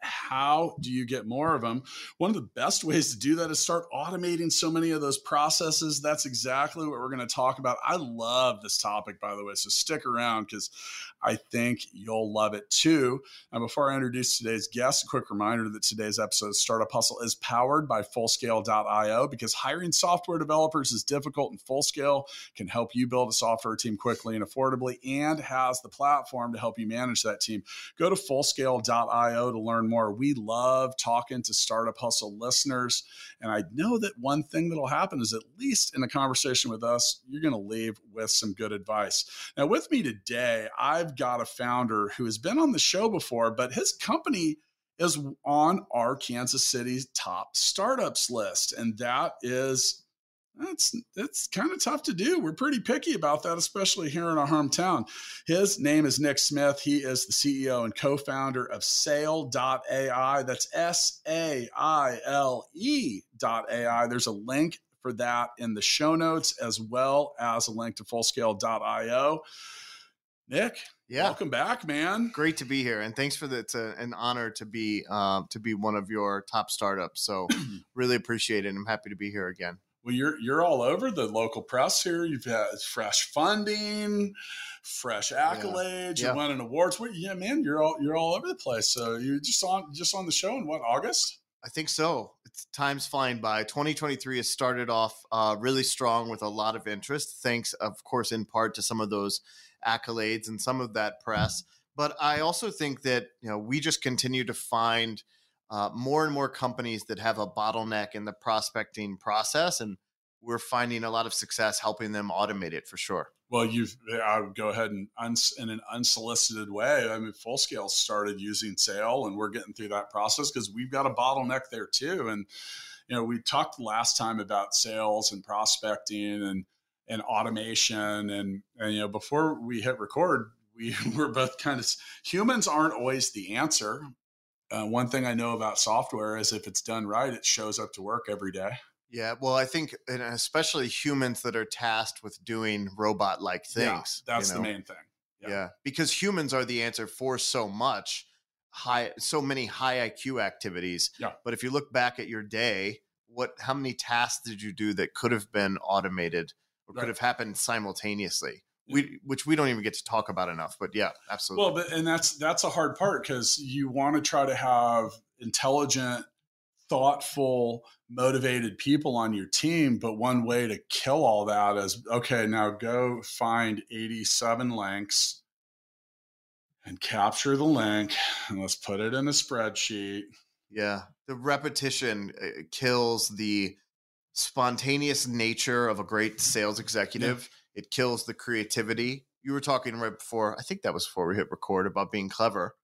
how do you get more of them? One of the best ways to do that is start automating so many of those processes. That's exactly what we're going to talk about. I love this topic, by the way, so stick around because I think you'll love it too. And before I introduce today's guest, a quick reminder that today's episode of Startup Hustle is powered by Fullscale.io because hiring software developers is difficult and Fullscale can help you build a software team quickly and affordably and has the platform to help you manage that team. Go to Fullscale.io to learn more. We love talking to Startup Hustle listeners. And I know that one thing that'll happen is, at least in a conversation with us, you're going to leave with some good advice. Now, with me today, I've got a founder who has been on the show before, but his company is on our Kansas City's top startups list. And that is that's that's kind of tough to do. We're pretty picky about that, especially here in our hometown. His name is Nick Smith. He is the CEO and co-founder of Saile.ai. That's S-A-I-L-E dot AI. There's a link for that in the show notes, as well as a link to fullscale.io. Nick, yeah, welcome back, man. Great to be here, and thanks for the. It's a, an honor to be uh, to be one of your top startups. So really appreciate it. I'm happy to be here again well, you're you're all over the local press here. You've had fresh funding, fresh accolades. Yeah. You're winning awards. What, yeah, man, you're all you're all over the place. So you're just on just on the show in what August? I think so. It's, time's flying by. 2023 has started off uh, really strong with a lot of interest, thanks, of course, in part to some of those accolades and some of that press. But I also think that you know we just continue to find uh, more and more companies that have a bottleneck in the prospecting process, and we're finding a lot of success helping them automate it for sure. Well, you've I would go ahead and uns, in an unsolicited way. I mean, Fullscale started using Saile, and we're getting through that process because we've got a bottleneck there too. And you know, we talked last time about sales and prospecting and and automation, and and you know, before we hit record, we were both kind of humans aren't always the answer uh, one thing I know about software is if it's done right, it shows up to work every day. Yeah, well, I think, and especially humans that are tasked with doing robot like things. Yeah, that's you know? the main thing. Yeah. yeah, because humans are the answer for so much high, so many high IQ activities. Yeah. But if you look back at your day, what, how many tasks did you do that could have been automated or right. could have happened simultaneously? we which we don't even get to talk about enough but yeah absolutely well but, and that's that's a hard part because you want to try to have intelligent thoughtful motivated people on your team but one way to kill all that is okay now go find 87 links and capture the link and let's put it in a spreadsheet yeah the repetition uh, kills the spontaneous nature of a great sales executive yeah it kills the creativity. You were talking right before, I think that was before we hit record about being clever.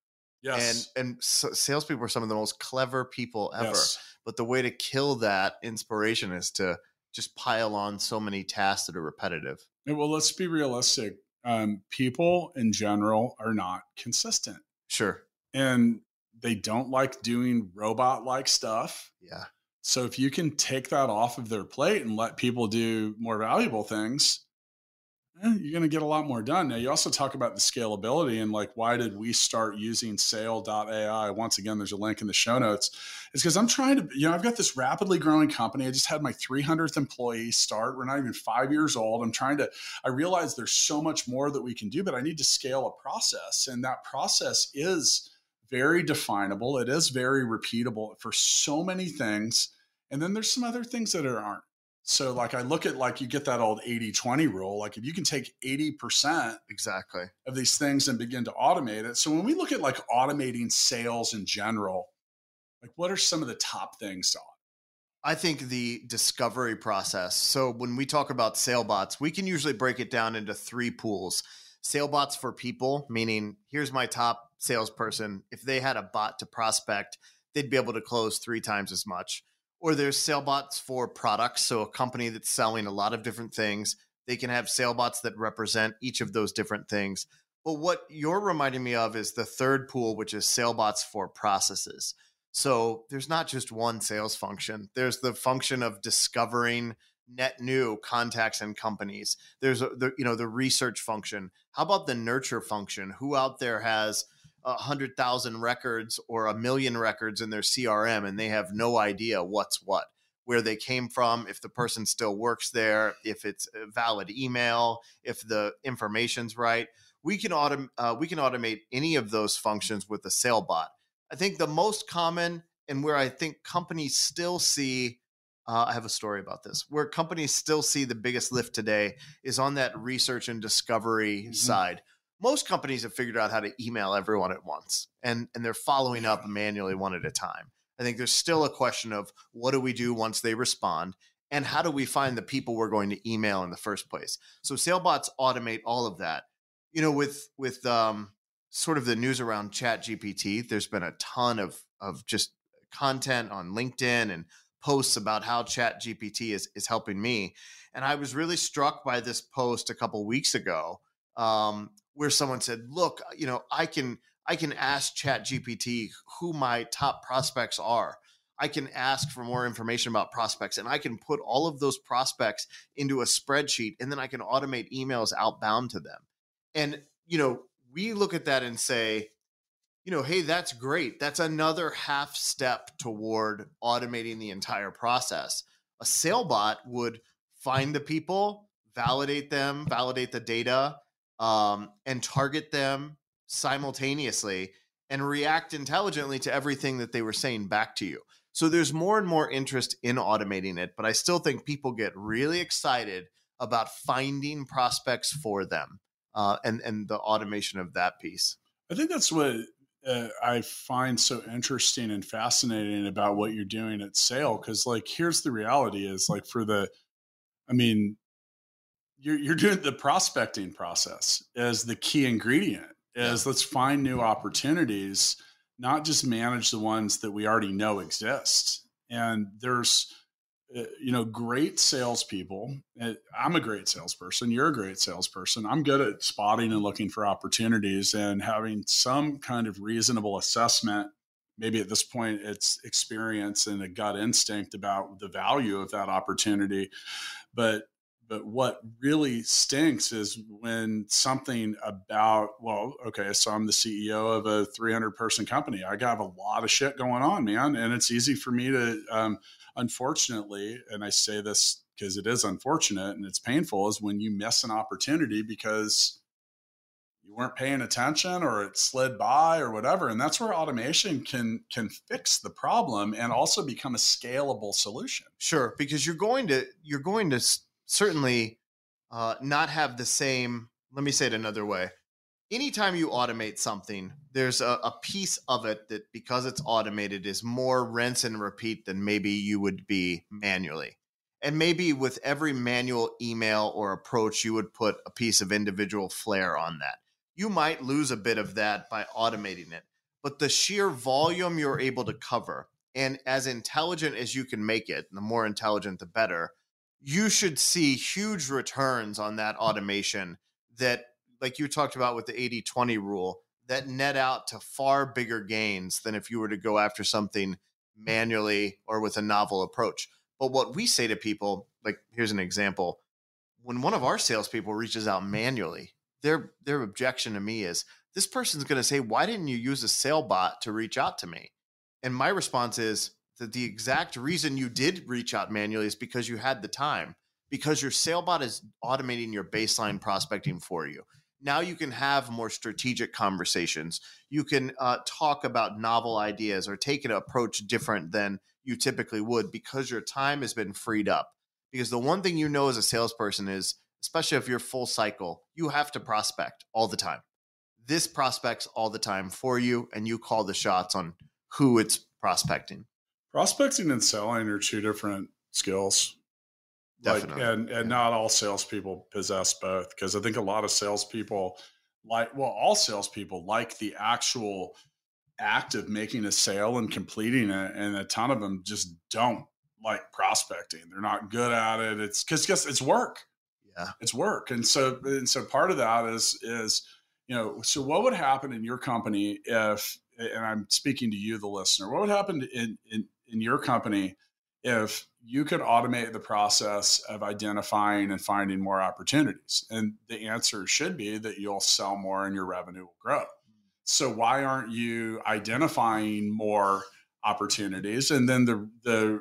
Yes. And and salespeople are some of the most clever people ever. Yes. But the way to kill that inspiration is to just pile on so many tasks that are repetitive. well, let's be realistic. Um, people in general are not consistent. Sure. And they don't like doing robot like stuff. Yeah. So if you can take that off of their plate and let people do more valuable things, eh, you're going to get a lot more done. Now, you also talk about the scalability and like, why did we start using saile.ai? Once again, there's a link in the show notes. It's because I'm trying to, you know, I've got this rapidly growing company. I just had my 300th employee start. We're not even five years old. I'm trying to, I realize there's so much more that we can do, but I need to scale a process. And that process is very definable, it is very repeatable for so many things. And then there's some other things that are, aren't So like I look at like you get that old 80-20 rule. Like if you can take 80% exactly of these things and begin to automate it. So when we look at like automating sales in general, like what are some of the top things to I think the discovery process. So when we talk about SaileBots, we can usually break it down into three pools. SaileBots for people, meaning here's my top salesperson. If they had a bot to prospect, they'd be able to close three times as much. Or there's SaileBots for products. So a company that's selling a lot of different things, they can have SaileBots that represent each of those different things. But what you're reminding me of is the third pool, which is SaileBots for processes. So there's not just one sales function. There's the function of discovering net new contacts and companies. There's the you know the research function. How about the nurture function? Who out there has hundred thousand records or a million records in their CRM and they have no idea what's what, where they came from, if the person still works there, if it's a valid email, if the information's right. We can autom- uh, we can automate any of those functions with a SaileBot. I think the most common and where I think companies still see, uh, I have a story about this, where companies still see the biggest lift today is on that research and discovery mm-hmm. side. Most companies have figured out how to email everyone at once and, and they're following up manually one at a time. I think there's still a question of what do we do once they respond and how do we find the people we're going to email in the first place. So SaileBots automate all of that. You know, with with um, sort of the news around chat gpt there's been a ton of of just content on linkedin and posts about how chat gpt is, is helping me and i was really struck by this post a couple weeks ago um, where someone said look uh, you know i can i can ask chat gpt who my top prospects are I can ask for more information about prospects and I can put all of those prospects into a spreadsheet and then I can automate emails outbound to them. And, you know, we look at that and say, you know, hey, that's great. That's another half step toward automating the entire process. A SaileBot would find the people, validate them, validate the data, um, and target them simultaneously and react intelligently to everything that they were saying back to you. So there's more and more interest in automating it, but I still think people get really excited about finding prospects for them uh, and and the automation of that piece. I think that's what uh, I find so interesting and fascinating about what you're doing at Saile. Because like, here's the reality: is like for the, I mean, you're you're doing the prospecting process as the key ingredient. Is let's find new opportunities, not just manage the ones that we already know exist. And there's uh, you know, great salespeople. Uh, I'm a great salesperson. You're a great salesperson. I'm good at spotting and looking for opportunities and having some kind of reasonable assessment. Maybe at this point, it's experience and a gut instinct about the value of that opportunity. But but what really stinks is when something about well okay so i'm the ceo of a 300 person company. I got a lot of shit going on man and it's easy for me to um, unfortunately, and I say this because it is unfortunate and it's painful, is when you miss an opportunity because you weren't paying attention or it slid by or whatever and that's where automation can can fix the problem and also become a scalable solution. Sure because you're going to you're going to certainly uh, not have the same let me say it another way anytime you automate something, there's a, a, piece of it that because it's automated is more rinse and repeat than maybe you would be manually. And maybe with every manual email or approach, you would put a piece of individual flair on that. You might lose a bit of that by automating it, but the sheer volume you're able to cover and as intelligent as you can make it, the more intelligent, the better, you should see huge returns on that automation that like you talked about with the 80 20 rule, that net out to far bigger gains than if you were to go after something manually or with a novel approach. But what we say to people, like here's an example, when one of our salespeople reaches out manually, their their objection to me is this person's going to say, "Why didn't you use a SaileBot to reach out to me?" And my response is that the exact reason you did reach out manually is because you had the time, because your SaileBot is automating your baseline prospecting for you now you can have more strategic conversations. You can uh, talk about novel ideas or take an approach different than you typically would because your time has been freed up. because the one thing you know as a salesperson is, especially if you're full cycle, you have to prospect all the time. This prospects all the time for you, and you call the shots on who it's prospecting. Prospecting and selling are two different skills. Definitely. Like, and and Yeah. not all salespeople possess both because I think a lot of salespeople like well, all salespeople like the actual act of making a sale and completing it, and a ton of them just don't like prospecting. They're not good at it. It's because it's work. Yeah. It's work, and so and so part of that is is you know so what would happen in your company if and I'm speaking to you, the listener. What would happen in in in your company if you could automate the process of identifying and finding more opportunities? And the answer should be that you'll sell more and your revenue will grow. So why aren't you identifying more opportunities? And then the the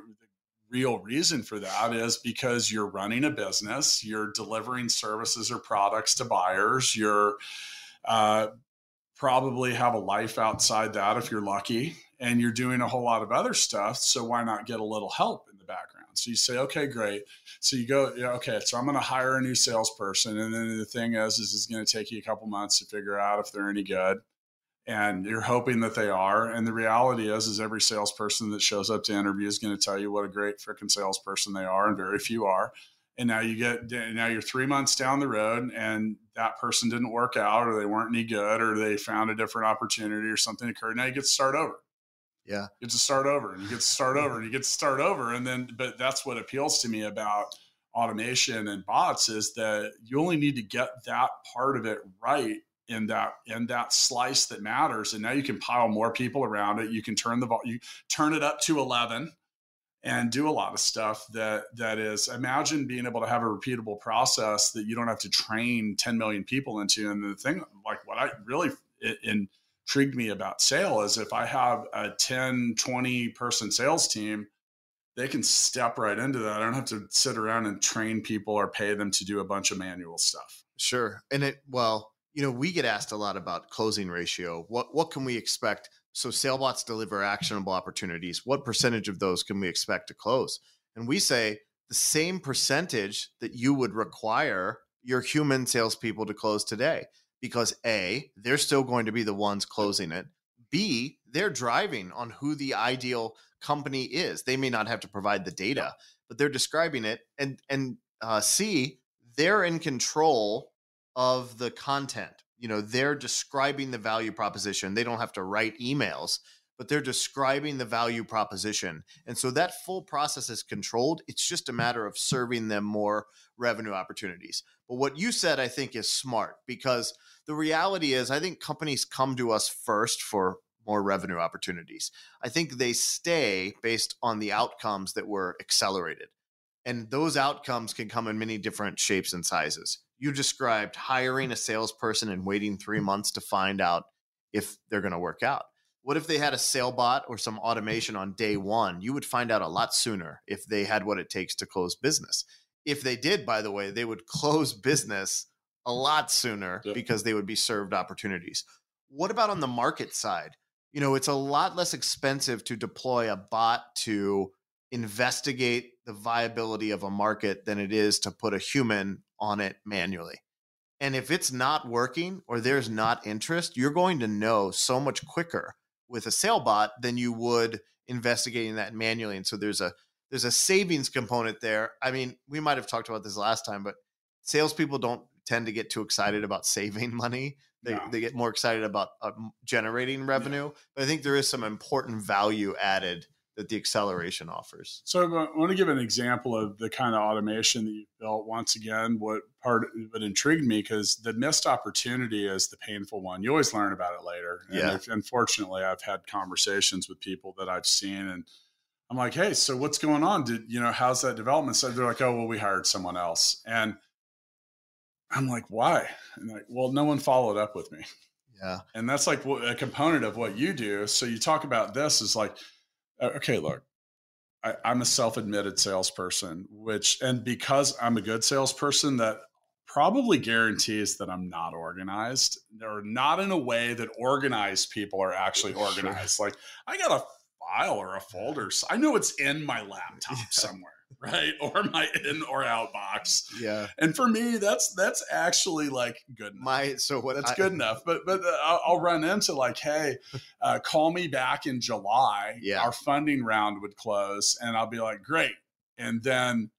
real reason for that is because you're running a business, you're delivering services or products to buyers, you're uh, probably have a life outside that if you're lucky, and you're doing a whole lot of other stuff. So why not get a little help in the background? So you say, okay, great. So you go, yeah, okay, so I'm going to hire a new salesperson, and then the thing is, is it's going to take you a couple months to figure out if they're any good and you're hoping that they are. And the reality is, is every salesperson that shows up to interview is going to tell you what a great freaking salesperson they are, and very few are. And now you get now you're three months down the road, and that person didn't work out, or they weren't any good, or they found a different opportunity, or something occurred. Now you get to start over. Yeah. You get to start over, and you get to start over, and you get to start over, and then. But that's what appeals to me about automation and bots is that you only need to get that part of it right in that in that slice that matters and now you can pile more people around it you can turn the you turn it up to 11 and do a lot of stuff that that is imagine being able to have a repeatable process that you don't have to train 10 million people into and the thing like what i really it, intrigued me about Saile is if i have a 10 20 person sales team they can step right into that i don't have to sit around and train people or pay them to do a bunch of manual stuff Sure. And it well, you know, we get asked a lot about closing ratio. What what can we expect? So SaileBots deliver actionable opportunities. What percentage of those can we expect to close? And we say the same percentage that you would require your human salespeople to close today. Because A, they're still going to be the ones closing it. B, they're driving on who the ideal company is. They may not have to provide the data, but they're describing it. And and uh, C, they're in control of the content. You know, they're describing the value proposition. They don't have to write emails, but they're describing the value proposition. And so that full process is controlled. It's just a matter of serving them more revenue opportunities. But what you said, I think, is smart because the reality is, I think companies come to us first for more revenue opportunities. I think they stay based on the outcomes that were accelerated. And those outcomes can come in many different shapes and sizes. You described hiring a salesperson and waiting three months to find out if they're going to work out. What if they had a SaileBot or some automation on day one? You would find out a lot sooner if they had what it takes to close business. If they did, by the way, they would close business a lot sooner Yep. because they would be served opportunities. What about on the market side? You know, it's a lot less expensive to deploy a bot to investigate the viability of a market than it is to put a human on it manually. And if it's not working or there's not interest, you're going to know so much quicker with a SaileBot than you would investigating that manually. And so there's a there's a savings component there. I mean, we might have talked about this last time, but salespeople don't tend to get too excited about saving money. They, No. they get more excited about uh, generating revenue. But I think there is some important value added that the acceleration offers. So I want to give an example of the kind of automation that you've built. Once again, what part what intrigued me because the missed opportunity is the painful one. You always learn about it later. And Yeah. if- unfortunately, I've had conversations with people that I've seen, and I'm like, "Hey, so what's going on? Did you know how's that development?" So they're like, "Oh, well, we hired someone else," and I'm like, "Why?" And like, "Well, no one followed up with me." Yeah. and that's like what- a component of what you do so you talk about this is like uh, Uh, okay look I, i'm a self-admitted salesperson which and because i'm a good salesperson that probably guarantees that i'm not organized or not in a way that organized people are actually Sure. organized like i got a file or a folder so i know it's in my laptop Yeah. somewhere right? Or my in or out box. Yeah. And for me, that's that's actually like good. Enough. My so what That's I- good enough. But but uh, I'll, I'll run into like, hey, uh, call me back in July. Yeah. Our funding round would close, and I'll be like, great. And then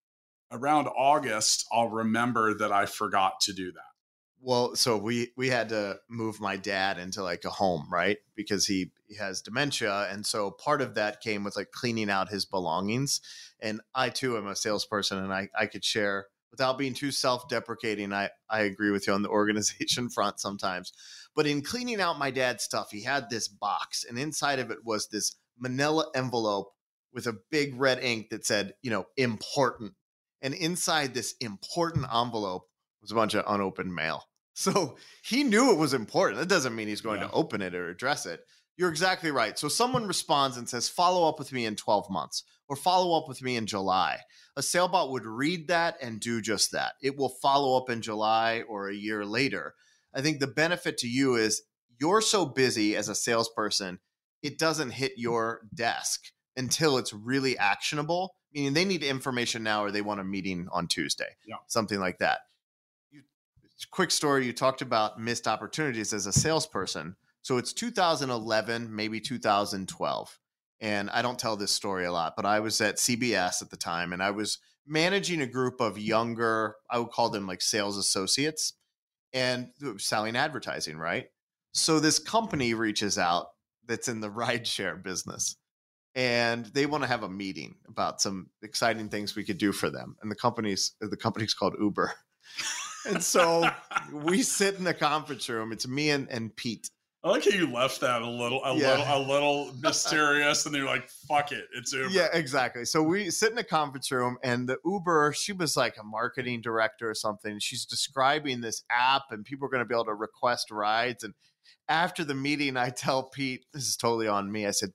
around August, I'll remember that I forgot to do that. Well, so we we had to move my dad into like a home, right? Because he he has dementia, and so part of that came with like cleaning out his belongings. And I too am a salesperson, and I I could share without being too self deprecating. I I agree with you on the organization front sometimes, but in cleaning out my dad's stuff, he had this box, and inside of it was this Manila envelope with a big red ink that said, you know, important. And inside this important envelope was a bunch of unopened mail. So he knew it was important. That doesn't mean he's going Yeah. to open it or address it. You're exactly right. So someone responds and says, follow up with me in 12 months or follow up with me in July. A SaileBot would read that and do just that. It will follow up in July or a year later. I think the benefit to you is you're so busy as a salesperson, it doesn't hit your desk until it's really actionable. Meaning they need information now or they want a meeting on Tuesday. Yeah. Something like that. Quick story you talked about missed opportunities as a salesperson. So it's 2011, maybe 2012. And I don't tell this story a lot, but I was at CBS at the time and I was managing a group of younger, I would call them like sales associates and selling advertising, right? So this company reaches out that's in the rideshare business and they want to have a meeting about some exciting things we could do for them. And the company's the company's called Uber. And so we sit in the conference room. It's me and, and Pete. I like how you left that a little, a Yeah. little, a little mysterious, and you're like, "Fuck it, it's Uber." Yeah, exactly. So we sit in a conference room, and the Uber, she was like a marketing director or something. She's describing this app, and people are going to be able to request rides. And after the meeting, I tell Pete, this is totally on me. I said,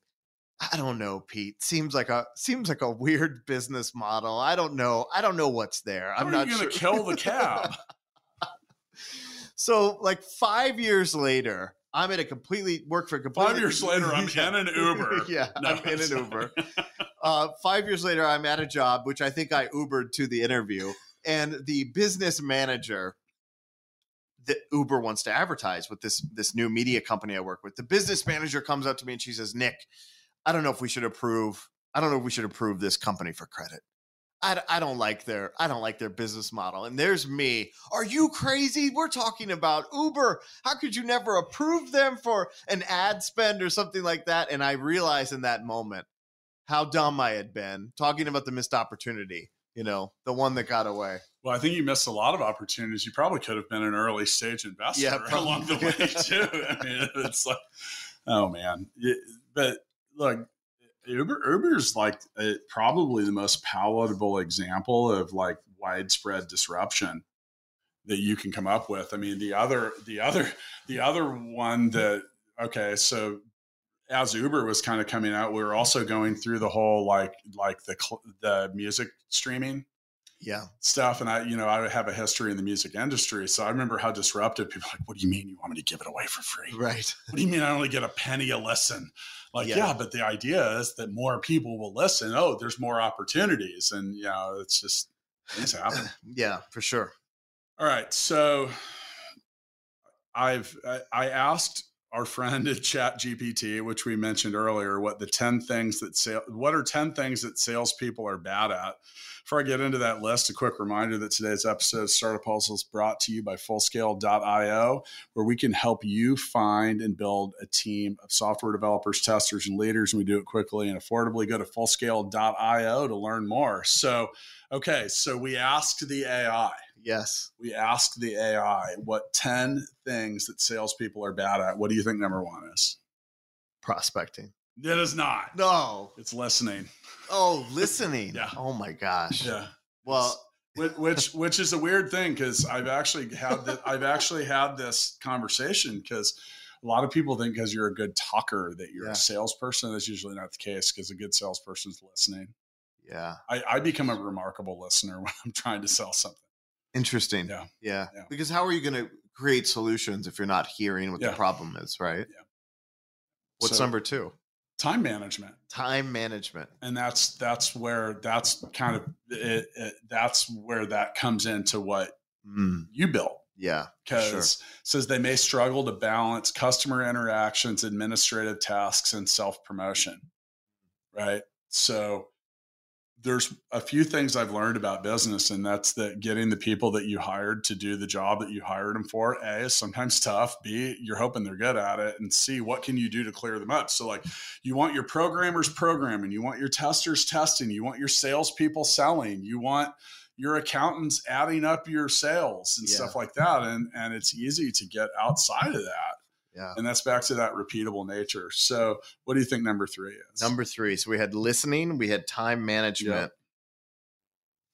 I don't know, Pete. Seems like a seems like a weird business model. I don't know. I don't know what's there. How I'm not going to kill the cab? So, like five years later, I'm at a completely work for a completely Five years later, I'm in an Uber. yeah, No, I'm in an. Uber. uh, five years later, I'm at a job, which I think I Ubered to the interview, and the business manager that Uber wants to advertise with this this new media company I work with. The business manager comes up to me and she says, "Nick, I don't know if we should approve. I don't know if we should approve this company for credit. I, I don't like their I don't like their business model." And there's me. Are you crazy? We're talking about Uber. How could you never approve them for an ad spend or something like that? And I realized in that moment how dumb I had been talking about the missed opportunity. You know, the one that got away. Well, I think you missed a lot of opportunities. You probably could have been an early stage investor Yeah, along the way too. I mean, it's like, oh man. But look, Uber Uber's like uh, probably the most palatable example of like widespread disruption that you can come up with. I mean, the other, the other, the other one that okay, so as Uber was kind of coming out, we were also going through the whole like like the the music streaming Yeah. stuff and i you know i have a history in the music industry so i remember how disruptive people are like what do you mean you want me to give it away for free Right. what do you mean i only get a penny a listen like Yeah. yeah. but the idea is that more people will listen oh there's more opportunities and you know it's just things happen Yeah, for sure. all right so i've I- i asked our friend at chat gpt which we mentioned earlier what the 10 things that sale what are 10 things that salespeople are bad at before I get into that list, a quick reminder that today's episode of Startup Hustle is brought to you by Fullscale.io, where we can help you find and build a team of software developers, testers, and leaders. And we do it quickly and affordably. Go to Fullscale.io to learn more. So, okay, so we asked the AI, Yes. we asked the AI what 10 things that salespeople are bad at. What do you think number one is? Prospecting. It is not. No. It's listening. Oh, listening. Yeah. Oh my gosh. Yeah. Well, which which, which is a weird thing because I've actually had that I've actually had this conversation because a lot of people think because you're a good talker that you're Yeah. a salesperson. That's usually not the case because a good salesperson is listening. yeah. I, I become a remarkable listener when I'm trying to sell something. Interesting. Yeah. Yeah. Yeah. Because how are you going to create solutions if you're not hearing what Yeah. the problem is, right? Yeah. What's So- number two? time management time management and that's that's where that's kind of it, it, that's where that comes into what Mm, you built yeah because sure. says they may struggle to balance customer interactions administrative tasks and self-promotion right so there's a few things i've learned about business and that's that getting the people that you hired to do the job that you hired them for a is sometimes tough b you're hoping they're good at it and c what can you do to clear them up so like you want your programmers programming you want your testers testing you want your salespeople selling you want your accountants adding up your sales and Yeah. stuff like that and and it's easy to get outside of that yeah. And that's back to that repeatable nature. So what do you think number three is? Number three. So we had listening we had time management.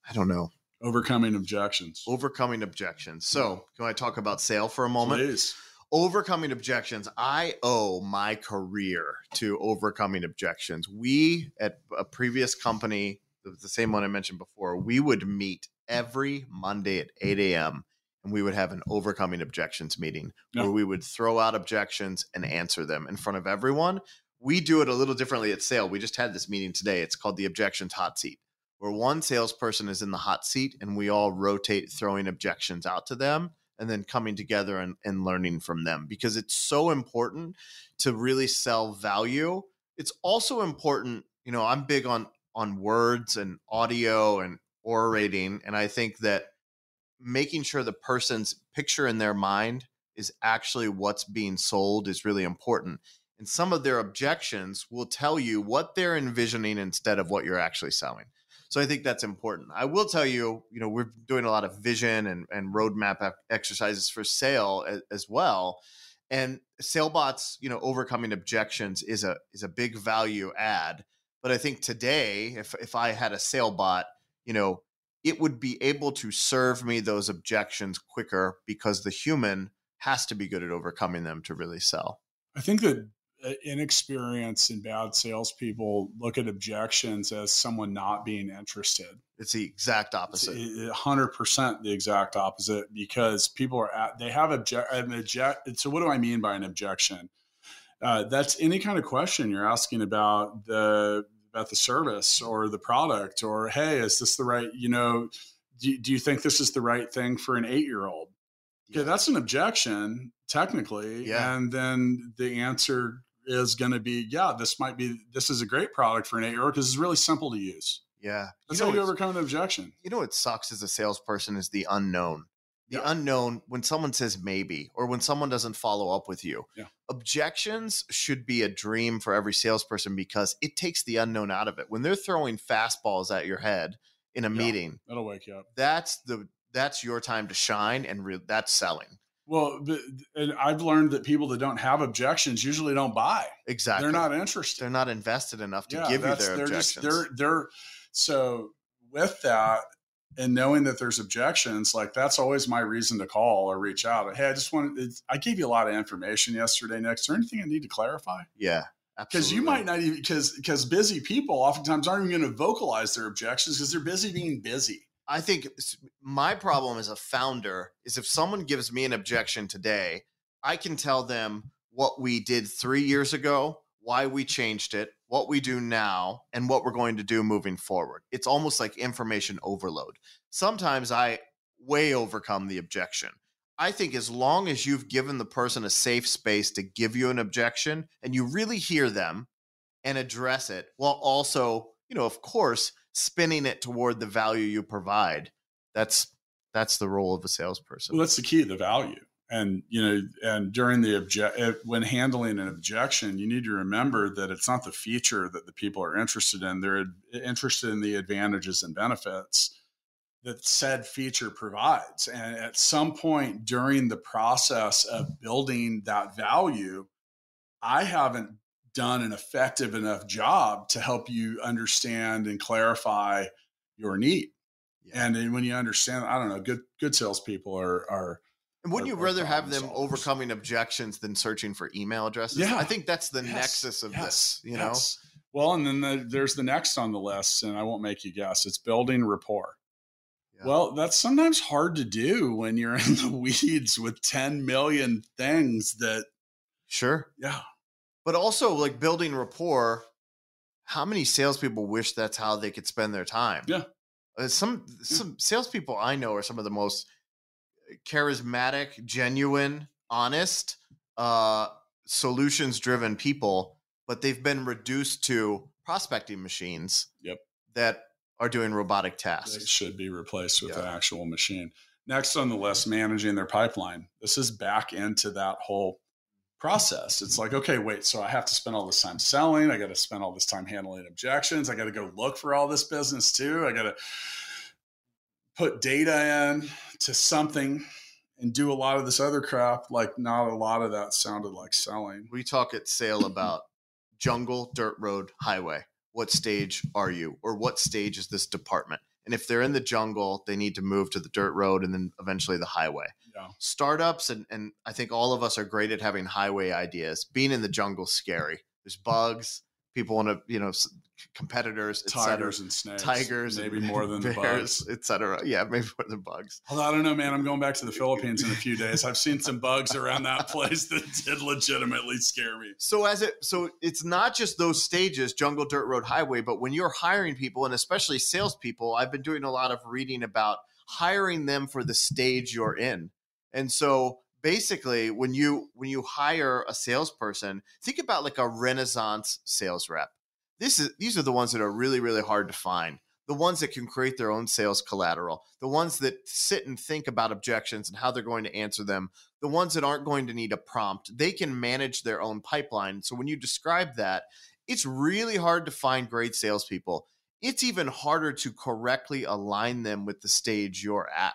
I don't know. Overcoming objections. Overcoming objections. So can i talk about Saile for a moment? Please. overcoming objections. I owe my career to overcoming objections. We at a previous company the the same one i mentioned before we would meet every monday at 8 a.m and we would have an overcoming objections meeting Yeah. where we would throw out objections and answer them in front of everyone. We do it a little differently at Saile. We just had this meeting today. It's called the objections hot seat where one salesperson is in the hot seat and we all rotate throwing objections out to them and then coming together and, and learning from them because it's so important to really sell value. It's also important you know i'm big on on words and audio and orating and i think that making sure the person's picture in their mind is actually what's being sold is really important and some of their objections will tell you what they're envisioning instead of what you're actually selling so I think that's important. I will tell you, you know, we're doing a lot of vision and, and roadmap exercises for Saile as, as well. And SaileBots, you know, overcoming objections is a is a big value add. But I think today, if if I had a SaileBot, you know, it would be able to serve me those objections quicker because the human has to be good at overcoming them to really sell. I think that uh, inexperienced and bad salespeople look at objections as someone not being interested. It's the exact opposite. hundred percent the exact opposite because people are at they have object object. So what do I mean by an objection? Uh, that's any kind of question you're asking about the about the service or the product or hey, is this the right? You know, do, do you think this is the right thing for an eight year old? Okay, that's an objection technically, Yeah. and then the answer is going to be yeah, this might be this is a great product for an eight year old because it's really simple to use. yeah. That's You know how you overcome an objection. you know what sucks as a salesperson is the unknown. The Yeah. unknown when someone says maybe or when someone doesn't follow up with you. Yeah. Objections should be a dream for every salesperson because it takes the unknown out of it. When they're throwing fastballs at your head in a Yeah. meeting, That'll wake you up. that's the that's your time to shine and re- that's selling. Well, and I've learned that people that don't have objections usually don't buy. Exactly. They're not interested. they're not invested enough to give you their they're objections. Just, they're they're so with that and knowing that there's objections, like that's always my reason to call or reach out. Hey, I just wanted I gave you a lot of information yesterday. Next, is there anything I need to clarify? yeah. Because you might not even because because busy people oftentimes aren't even going to vocalize their objections because they're busy being busy. I think my problem as a founder is if someone gives me an objection today, I can tell them what we did three years ago, why we changed it, what we do now, and what we're going to do moving forward. It's almost like information overload. Sometimes I way overcome the objection. I think as long as you've given the person a safe space to give you an objection and you really hear them and address it while also, you know, of course, spinning it toward the value you provide. That's that's the role of a salesperson. Well, that's the key, the value. And you know, and during the object, eh, when handling an objection, you need to remember that it's not the feature that the people are interested in; they're interested in the advantages and benefits that said feature provides. And at some point during the process of building that value, I haven't done an effective enough job to help you understand and clarify your need. Yeah. And when you understand, I don't know, good good salespeople are are And wouldn't or- you rather have them solvers. overcoming objections than searching for email addresses? Yeah. I think that's the Yes, nexus of yes, this, you know? Well, and then the, there's the next on the list, and I won't make you guess. It's building rapport. Yeah. Well, that's sometimes hard to do when you're in the weeds with 10 million things that, Sure. yeah, but also like building rapport. How many salespeople wish that's how they could spend their time? Yeah. Uh, some some salespeople I know are some of the most charismatic, genuine, honest, uh, solutions driven people, but they've been reduced to prospecting machines. Yep. That are doing robotic tasks. should be replaced with Yeah. an actual machine. Next on the list, managing their pipeline. This is back into that whole process. It's like, okay, wait, so I have to spend all this time selling. I got to spend all this time handling objections. I got to go look for all this business too. I got to put data in to something and do a lot of this other crap. Like, not a lot of that sounded like selling. We talk at Saile about jungle, dirt road, highway. What stage are you, or what stage is this department? And if they're in the jungle, they need to move to the dirt road and then eventually the highway. Yeah. Startups, and, and I think all of us are great at having highway ideas. Being in the jungle scary. There's bugs. People want to, you know, competitors. Tigers and snakes. tigers, Maybe and more than the bears, bugs. et cetera. Yeah, maybe more than bugs. Although I don't know, man. I'm going back to the Philippines in a few days. I've seen some bugs around that place that did legitimately scare me. So as it so it's not just those stages, jungle, dirt road, highway, but when you're hiring people and especially salespeople, I've been doing a lot of reading about hiring them for the stage you're in. And so basically when you when you hire a salesperson, think about like a renaissance sales rep. This is these are the ones that are really, really hard to find. The ones that can create their own sales collateral, the ones that sit and think about objections and how they're going to answer them the ones that aren't going to need a prompt, they can manage their own pipeline. So when you describe that, it's really hard to find great salespeople. It's even harder to correctly align them with the stage you're at.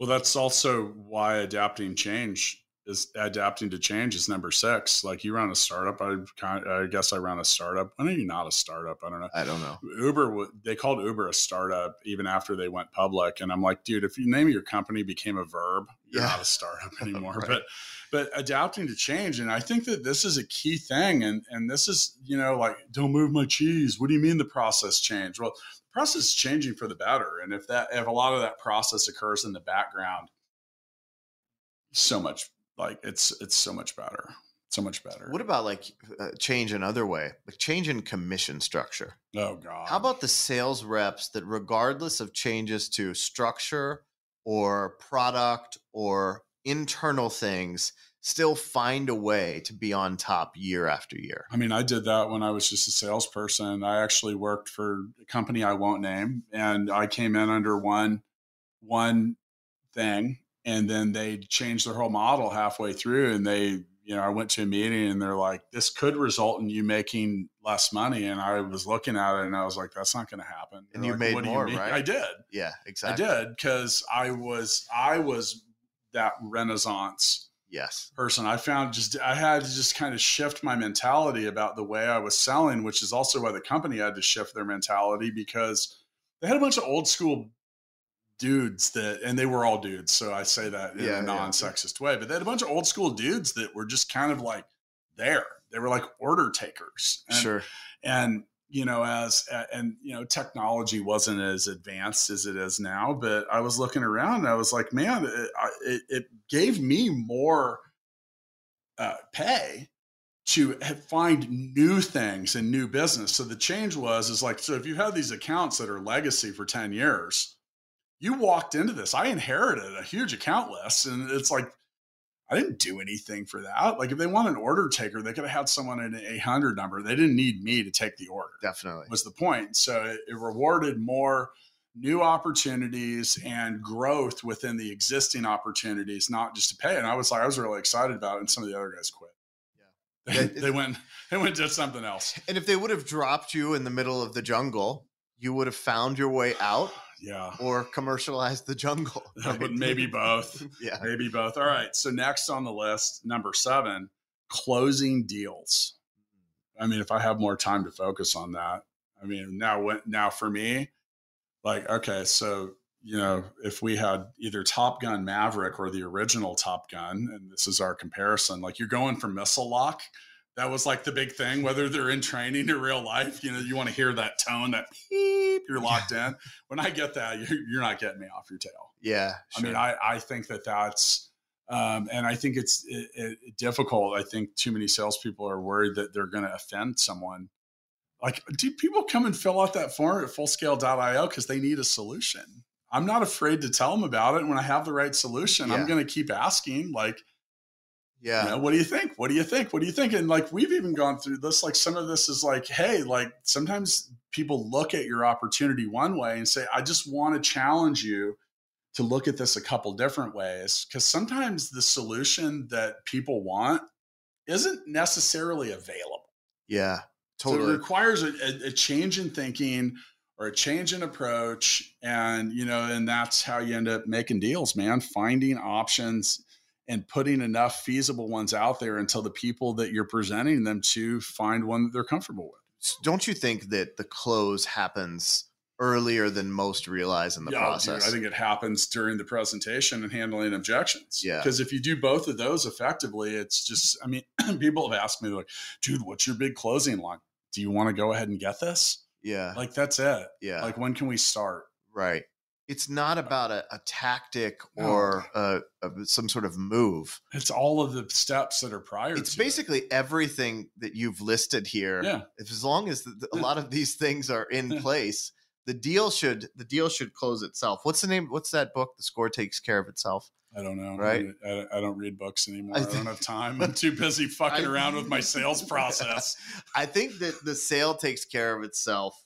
Well, that's also why adapting change is adapting to change is number six. Like you run a startup, I kind I guess I run a startup. When are you not a startup? I don't know. I don't know. Uber, they called Uber a startup even after they went public, and I'm like, dude, if you name of your company became a verb, you're Yeah. not a startup anymore. Right. But but adapting to change, and I think that this is a key thing, and and this is you know like don't move my cheese. What do you mean the process changed? Well, process is changing for the better, and if that if a lot of that process occurs in the background, so much like it's it's so much better, so much better. What about like uh, change another way, like change in commission structure? oh god, How about the sales reps that, regardless of changes to structure or product or internal things, still find a way to be on top year after year? I mean, I did that when I was just a salesperson. I actually worked for a company I won't name, and I came in under one one thing, and then they changed their whole model halfway through. And they, you know, I went to a meeting, and they're like, "This could result in you making less money." And I was looking at it, and I was like, "That's not going to happen." And you like, made "What do more, mean?" right? I did. Yeah, exactly. I did because I was I was that renaissance Yes. person i found just i had to just kind of shift my mentality about the way i was selling which is also why the company had to shift their mentality because they had a bunch of old school dudes that and they were all dudes so i say that in Yeah, yeah. a non-sexist way but they had a bunch of old school dudes that were just kind of like there they were like order takers and, sure. and you know as and you know technology wasn't as advanced as it is now but i was looking around and i was like man it, it, it gave me more uh, pay to find new things and new business. So the change was is like so if you have these accounts that are legacy for 10 years you walked into this. I inherited a huge account list and it's like I didn't do anything for that. Like if they want an order taker, they could have had someone in an 800 number. They didn't need me to take the order. Definitely. Was the point. So it, it rewarded more new opportunities and growth within the existing opportunities, not just to pay. And I was like, I was really excited about it. And some of the other guys quit. Yeah. They, they went, they went to something else. And if they would have dropped you in the middle of the jungle, you would have found your way out Yeah. or commercialize the jungle. But maybe both. yeah. Maybe both. All right. So next on the list, number seven, closing deals. I mean, if I have more time to focus on that, I mean, now when now for me, like, okay, so you know, if we had either Top Gun Maverick or the original Top Gun, and this is our comparison, like you're going for missile lock. That was like the big thing, whether they're in training or real life. You know, you want to hear that tone, that beep, you're locked in. When I get that, you're, you're not getting me off your tail. Yeah. I mean. I, I think that that's Um, and I think it's it, it, difficult. I think too many salespeople are worried that they're going to offend someone. Like, do people come and fill out that form at fullscale.io because they need a solution? I'm not afraid to tell them about it. When I have the right solution, yeah. I'm going to keep asking, like, yeah. You know, what do you think? What do you think? What do you think? And like we've even gone through this. Like some of this is like, hey, like sometimes people look at your opportunity one way and say, I just want to challenge you to look at this a couple different ways. Cause sometimes the solution that people want isn't necessarily available. Yeah. Totally. So it requires a, a, a change in thinking or a change in approach. And, you know, and that's how you end up making deals, man, finding options and putting enough feasible ones out there until the people that you're presenting them to find one that they're comfortable with. Don't you think that the close happens earlier than most realize in the yeah, process? Dude, I think it happens during the presentation and handling objections. Yeah. Because if you do both of those effectively, it's just, I mean, people have asked me, like, dude, what's your big closing line? Do you want to go ahead and get this? Yeah. Like, that's it. Yeah. Like, when can we start? Right it's not about a, a tactic or a, a, some sort of move. It's all of the steps that are prior. It's basically it. everything that you've listed here. Yeah. If, as long as the, a lot of these things are in place, the deal should the deal should close itself. What's the name? What's that book? The score takes care of itself. I don't know. Right? I, I don't read books anymore. I, think, I, don't have time. I'm too busy fucking I, around with my sales process. I think that the sale takes care of itself.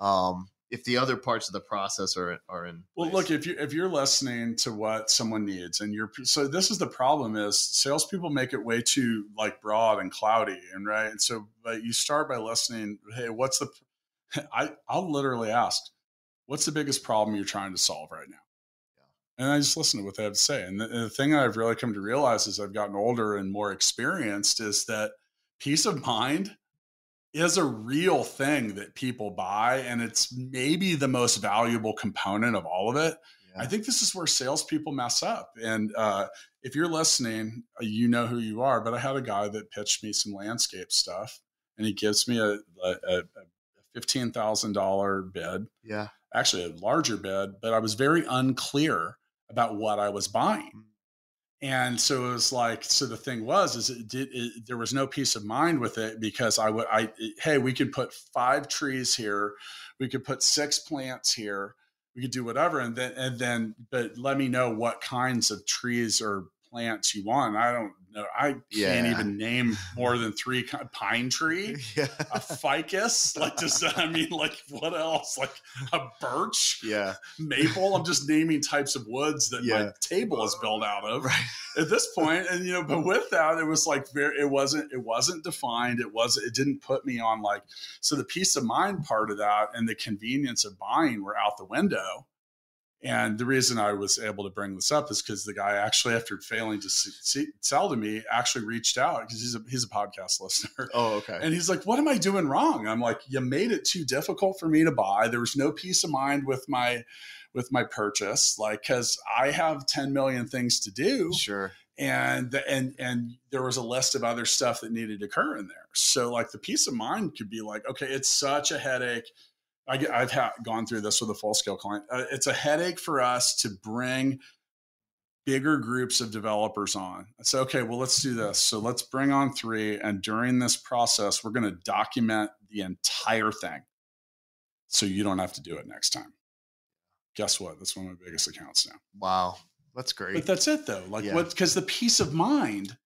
Um, if the other parts of the process are are in well look if you if you're listening to what someone needs and you're so this is the problem is salespeople make it way too like broad and cloudy and right and so but you start by listening hey what's the i i'll literally ask what's the biggest problem you're trying to solve right now? And I just listen to what they have to say. And the, and the thing I've really come to realize as I've gotten older and more experienced is that peace of mind is a real thing that people buy, and it's maybe the most valuable component of all of it. Yeah. I think this is where salespeople mess up. And uh, if you're listening, uh, you know who you are. But I had a guy that pitched me some landscape stuff, and he gives me a, a, a fifteen thousand dollar bid. Yeah, actually a larger bid, but I was very unclear about what I was buying. And so it was like so the thing was is it did it, there was no peace of mind with it because i would i hey we could put five trees here we could put six plants here we could do whatever and then and then but let me know what kinds of trees or plants you want. I don't no, I yeah. can't even name more than three kind of pine tree, yeah. a ficus. Like, just I mean, like what else? Like a birch, yeah, maple. I'm just naming types of woods that yeah. my table is built out of right. at this point. And you know, but with that, it was like very. It wasn't. It wasn't defined. It was. It didn't put me on like. So the peace of mind part of that and the convenience of buying were out the window and the reason I was able to bring this up is because the guy actually, after failing to see, sell to me, actually reached out because he's a he's a podcast listener. Oh, okay. And he's like, "What am I doing wrong?" I'm like, "You made it too difficult for me to buy. There was no peace of mind with my with my purchase, like because I have 10 million things to do. Sure. And and and there was a list of other stuff that needed to occur in there. So like the peace of mind could be like, okay, it's such a headache I, have ha- gone through this with a full scale client. Uh, it's a headache for us to bring bigger groups of developers on. I say, okay, well, let's do this. So let's bring on three. And during this process, we're going to document the entire thing. So you don't have to do it next time. Guess what? That's one of my biggest accounts now. Wow. That's great. But that's it though. Like yeah. what, because the peace of mind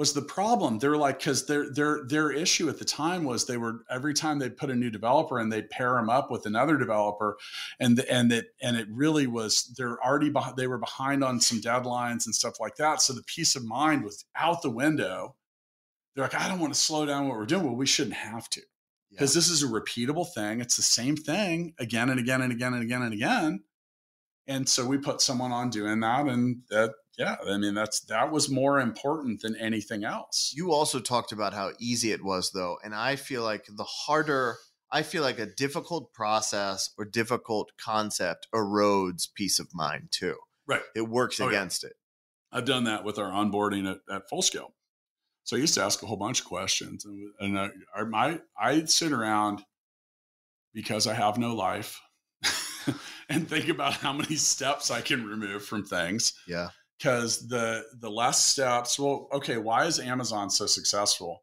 was the problem. They're like because their their their issue at the time was they were every time they put a new developer and they pair them up with another developer, and the, and it and it really was they're already behind, they were behind on some deadlines and stuff like that. So the peace of mind was out the window. They're like, I don't want to slow down what we're doing. Well, we shouldn't have to because yeah. this is a repeatable thing. It's the same thing again and again and again and again and again. And so we put someone on doing that, and that yeah, I mean that's that was more important than anything else. You also talked about how easy it was though, and I feel like the harder I feel like a difficult process or difficult concept erodes peace of mind too. Right. It works oh, against yeah. it. I've done that with our onboarding at, at full scale. So I used to ask a whole bunch of questions, and, and I, I, I sit around because I have no life and think about how many steps I can remove from things. Yeah because the the less steps well okay why is amazon so successful?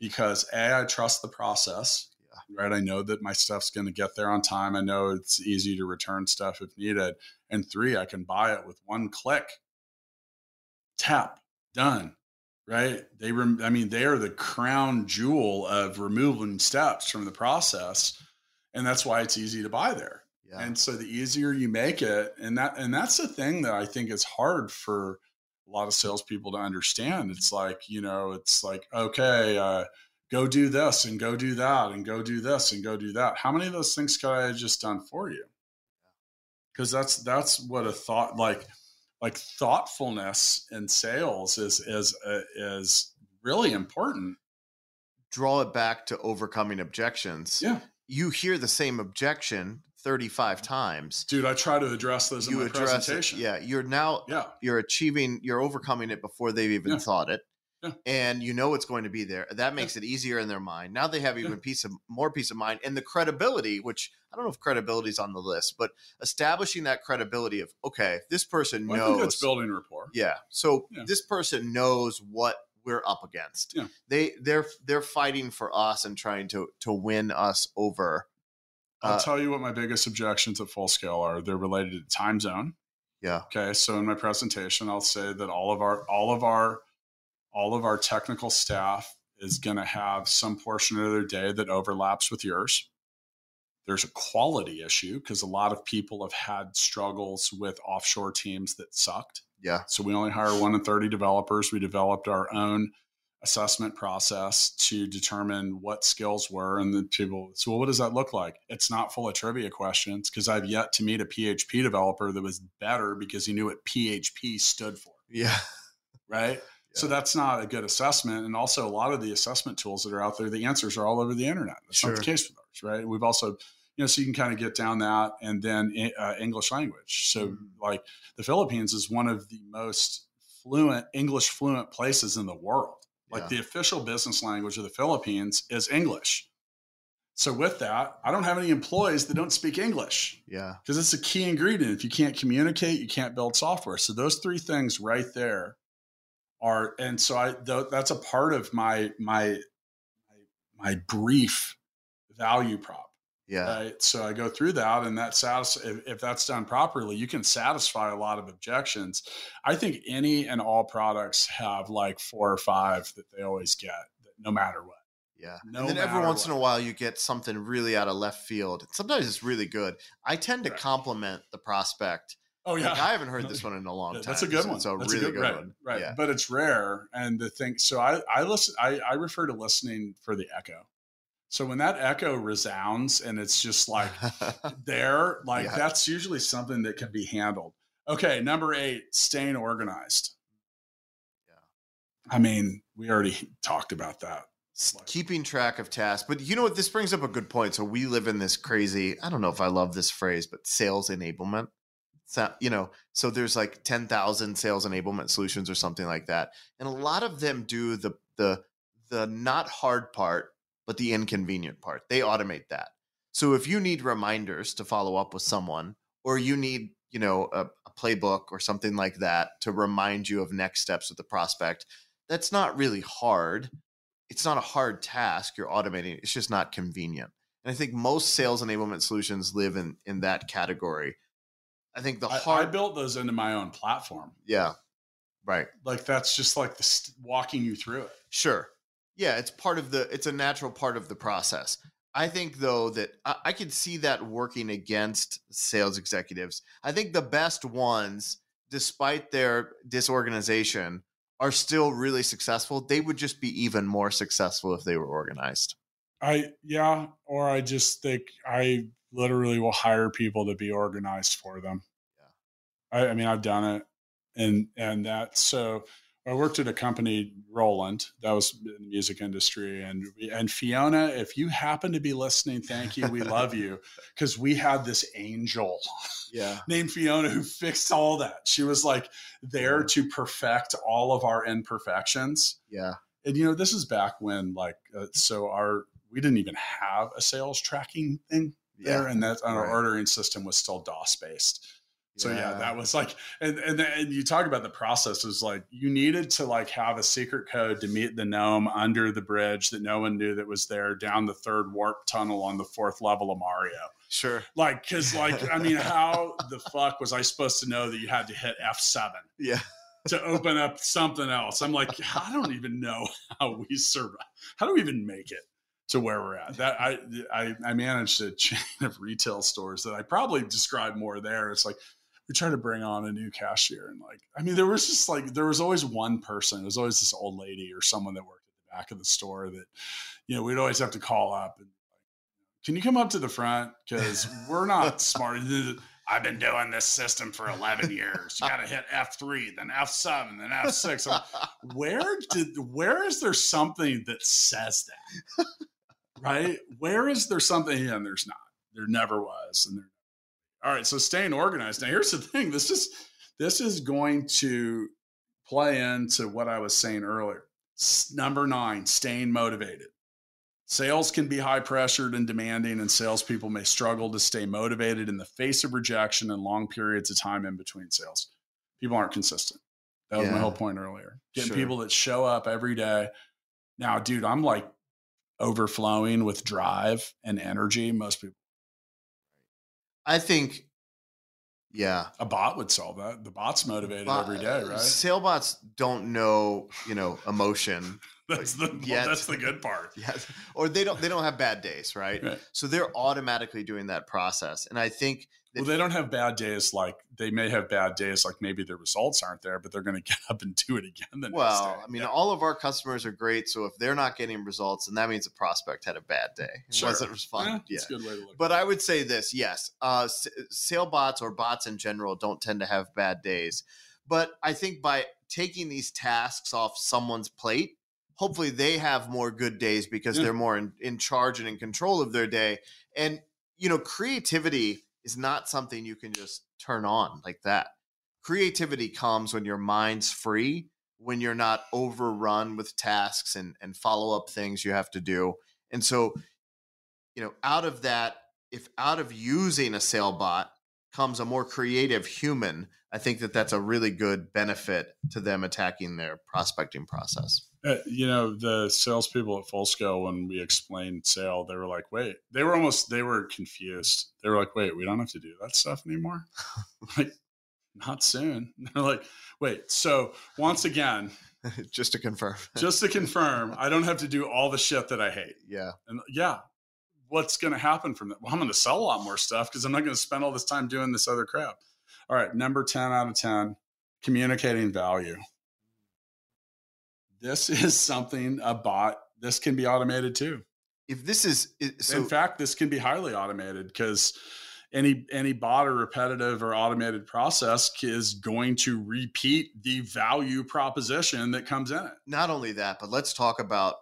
Because a i trust the process yeah. right? I know that my stuff's going to get there on time. I know it's easy to return stuff if needed. And three i can buy it with one click. Tap. Done right? They rem- i mean they are the crown jewel of removing steps from the process and that's why it's easy to buy there yeah. And so the easier you make it, and that and that's the thing that I think is hard for a lot of salespeople to understand. It's like, you know, it's like, okay, uh, go do this and go do that and go do this and go do that. How many of those things could I have just done for you? Because that's that's what a thought like like thoughtfulness in sales is is uh, is really important. Draw it back to overcoming objections. Yeah. You hear the same objection 35 times. Dude, I try to address those you in my presentation. It. Yeah, you're now yeah. you're achieving you're overcoming it before they've even yeah. thought it. Yeah. And you know it's going to be there. That makes it easier in their mind. Now they have even peace of more peace of mind and the credibility, which I don't know if credibility is on the list, but establishing that credibility of okay, this person well, knows it's building rapport. Yeah. So this person knows what we're up against. Yeah. They they're they're fighting for us and trying to to win us over I'll uh, tell you what my biggest objections at full scale are. They're related to time zone. Yeah. Okay. So in my presentation, I'll say that all of our all of our all of our technical staff is going to have some portion of their day that overlaps with yours. There's a quality issue because a lot of people have had struggles with offshore teams that sucked. Yeah. So we only hire one in 30 developers. We developed our own assessment process to determine what skills were and the people so well, what does that look like? It's not full of trivia questions because i've yet to meet a php developer that was better because he knew what php stood for. Yeah. Right? Yeah. so that's not a good assessment and also a lot of the assessment tools that are out there the answers are all over the internet. That's sure. not the case with ours right? We've also you know so you can kind of get down that and then uh, english language. So mm-hmm. like the philippines is one of the most fluent english fluent places in the world like yeah. the official business language of the Philippines is English. So with that, I don't have any employees that don't speak English. Yeah. Because it's a key ingredient. If you can't communicate, you can't build software. So those three things right there are and so I th- that's a part of my my my brief value prop yeah. Right? So I go through that, and that satis- if, if, that's done properly, you can satisfy a lot of objections. I think any and all products have like four or five that they always get, no matter what. Yeah. No and then every once what. in a while, you get something really out of left field. Sometimes it's really good. I tend to right. compliment the prospect. Oh yeah, like, I haven't heard this one in a long time. That's a good one. A That's really a good, good right, one. Right, yeah. but it's rare. And the thing, so I I listen. I, I refer to listening for the echo. So when that echo resounds and it's just like there, like yeah. that's usually something that can be handled. Okay, number eight, staying organized. Yeah. I mean, we already talked about that. Keeping track of tasks. But you know what? This brings up a good point. So we live in this crazy, I don't know if I love this phrase, but sales enablement. So, you know, so there's like 10,000 sales enablement solutions or something like that. And a lot of them do the, the, the not hard part but the inconvenient part. They automate that. So if you need reminders to follow up with someone, or you need, you know, a, a, playbook or something like that to remind you of next steps with the prospect, that's not really hard. It's not a hard task. You're automating. It's just not convenient. And I think most sales enablement solutions live in in that category. I think the hard. I, I built those into my own platform. Yeah. Right. Like that's just like the st- walking you through it. Sure. Yeah, it's part of the. It's a natural part of the process. I think though that I, I can see that working against sales executives. I think the best ones, despite their disorganization, are still really successful. They would just be even more successful if they were organized. I yeah, or I just think I literally will hire people to be organized for them. Yeah. I, I mean, I've done it and and that so I worked at a company, Roland, that was in the music industry, and and Fiona, if you happen to be listening, thank you, we love you, because we had this angel, yeah, named Fiona who fixed all that. She was like there to perfect all of our imperfections. Yeah, and you know this is back when like uh, so our we didn't even have a sales tracking thing there, yeah. and that our right. ordering system was still DOS based So yeah. yeah. that was like, and, and and you talk about the processes. Like you needed to like have a secret code to meet the gnome under the bridge that no one knew that was there down the third warp tunnel on the fourth level of Mario. Sure. Like, because like I mean, how the fuck was I supposed to know that you had to hit F seven? Yeah. To open up something else, I'm like, I don't even know how we survive. How do we even make it? to where we're at. That I, I I managed a chain of retail stores that I probably describe more there. It's like we tried to bring on a new cashier and like I mean there was just like there was always one person. There was always this old lady or someone that worked at the back of the store that you know we'd always have to call up and like, can you come up to the front because we're not smart. I've been doing this system for 11 years. You got to hit F3, then F7, then F6. where did where is there something that says that? right? Where is there something? And there's not. There never was. And there. All right. So staying organized. Now here's the thing. This is this is going to play into what I was saying earlier. Number nine, staying motivated. Sales can be high pressured and demanding, and salespeople may struggle to stay motivated in the face of rejection and long periods of time in between sales. People aren't consistent. That was yeah. my whole point earlier. Getting sure. people that show up every day. Now, dude, I'm like overflowing with drive and energy. Most people. I think, yeah, a bot would solve that. The bot's motivated bot, every day, right? Sale bots don't know, you know, emotion. that's the yet. that's the good part. Yes, or they don't they don't have bad days, right? right? So they're automatically doing that process, and I think well, they don't have bad days. Like they may have bad days, like maybe the results aren't there, but they're going to get up and do it again. The well, I mean, yeah. all of our customers are great. So if they're not getting results, then that means the prospect had a bad day. It sure. wasn't responding. Yeah, yeah. good way to look. But I would say this: yes, uh, SaileBots or bots in general don't tend to have bad days. But I think by taking these tasks off someone's plate, hopefully they have more good days because yeah. they're more in, in charge and in control of their day. And you know, creativity is not something you can just turn on like that. Creativity comes when your mind's free, when you're not overrun with tasks and, and follow up things you have to do. And so, you know, out of that, if out of using a SaileBot comes a more creative human, I think that that's a really good benefit to them attacking their prospecting process. Uh, you know, the salespeople at Full Scale, when we explained Saile, they were like, wait, they were almost, they were confused. They were like, wait, we don't have to do that stuff anymore. like, not soon. They're like, wait, so once again, just to confirm, just to confirm, I don't have to do all the shit that I hate. Yeah. And yeah, what's going to happen from that? Well, I'm going to sell a lot more stuff because I'm not going to spend all this time doing this other crap. All right. Number 10 out of 10, communicating value this is something a bot this can be automated too. If this is so, in fact this can be highly automated because any any bot or repetitive or automated process is going to repeat the value proposition that comes in it. Not only that but let's talk about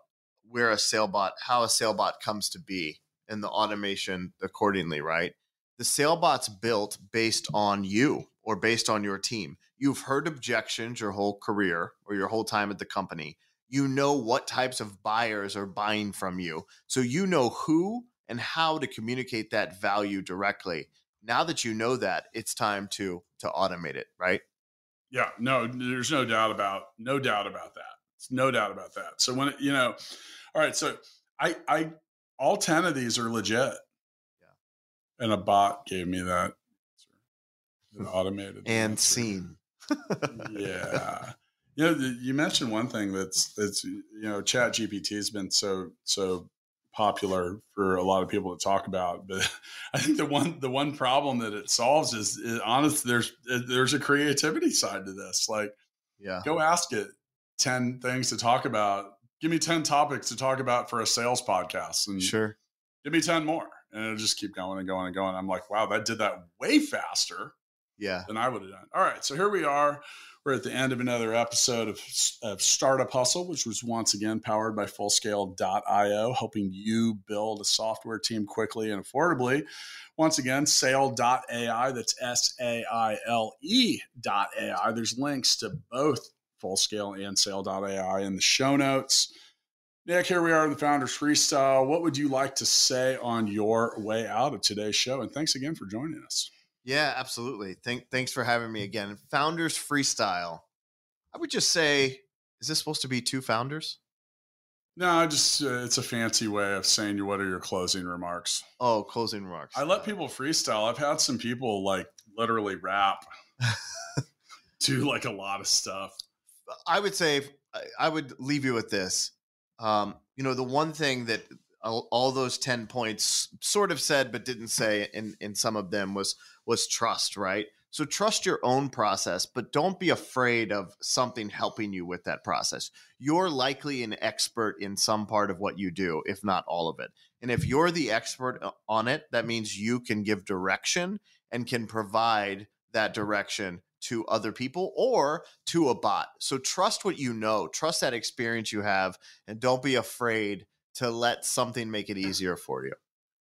where a SaileBot how a SaileBot comes to be and the automation accordingly right? The SaileBot's built based on you or based on your team You've heard objections your whole career or your whole time at the company. You know what types of buyers are buying from you. So you know who and how to communicate that value directly. Now that you know that, it's time to to automate it, right? Yeah, no, there's no doubt about no doubt about that. It's no doubt about that. So when you know, all right, so I I all 10 of these are legit. Yeah. And a bot gave me that automated and seen yeah. You know, you mentioned one thing that's that's you know, Chat GPT has been so so popular for a lot of people to talk about, but I think the one the one problem that it solves is, is honest. There's uh, there's a creativity side to this. Like, yeah, go ask it ten things to talk about. Give me ten topics to talk about for a sales podcast, and sure, give me ten more, and it'll just keep going and going and going. I'm like, wow, that did that way faster yeah. than I would have done. All right. So here we are. We're at the end of another episode of, of Startup Hustle, which was once again powered by Fullscale.io, helping you build a software team quickly and affordably. Once again, saile.ai, that's S A I L E.ai. There's links to both Fullscale and saile.ai in the show notes. Nick, here we are in the Founders Freestyle. What would you like to say on your way out of today's show? And thanks again for joining us. Yeah, absolutely. Thank, thanks for having me again. Founders Freestyle. I would just say, is this supposed to be two founders? No, I just uh, it's a fancy way of saying what are your closing remarks. Oh, closing remarks. I let people freestyle. I've had some people like literally rap, do like a lot of stuff. I would say I would leave you with this. Um, you know, the one thing that all, all, those 10 points sort of said but didn't say in in some of them was was trust, right? So trust your own process, but don't be afraid of something helping you with that process. You're likely an expert in some part of what you do, if not all of it. And if you're the expert on it, that means you can give direction and can provide that direction to other people or to a bot. So trust what you know, trust that experience you have, and don't be afraid to let something make it easier for you.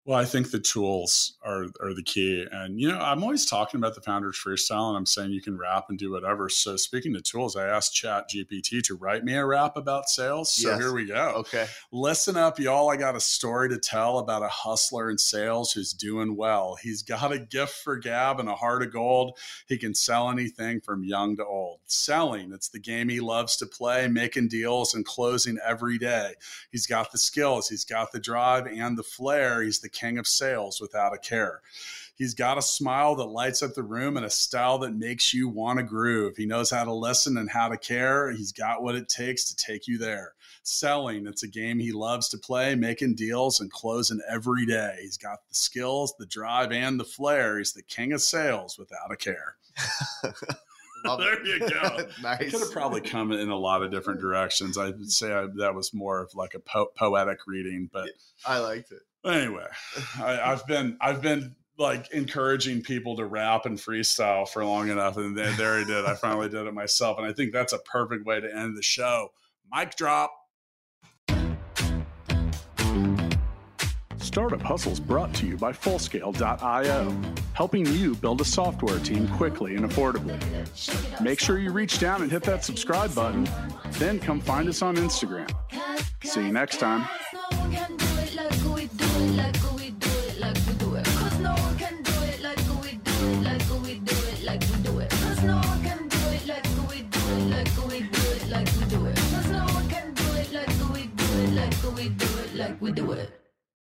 Well, I think the tools are are the key, and you know, I'm always talking about the founders freestyle, and I'm saying you can rap and do whatever. So, speaking to tools, I asked Chat GPT to write me a rap about sales. So yes. here we go. Okay, listen up, y'all. I got a story to tell about a hustler in sales who's doing well. He's got a gift for gab and a heart of gold. He can sell anything from young to old. Selling, it's the game he loves to play, making deals and closing every day. He's got the skills, he's got the drive and the flair. He's the king of sales without a care. He's got a smile that lights up the room and a style that makes you want to groove. He knows how to listen and how to care. He's got what it takes to take you there. Selling, it's a game he loves to play, making deals and closing every day. He's got the skills, the drive, and the flair. He's the king of sales without a care. there you go. nice. Could have probably come in a lot of different directions. I'd say I, that was more of like a po- poetic reading, but I liked it. Anyway, I, I've been I've been like encouraging people to rap and freestyle for long enough, and then there I did. I finally did it myself, and I think that's a perfect way to end the show. Mic drop. Startup Hustles brought to you by Fullscale.io, helping you build a software team quickly and affordably. Make sure you reach down and hit that subscribe button, then come find us on Instagram. See you next time. We do it.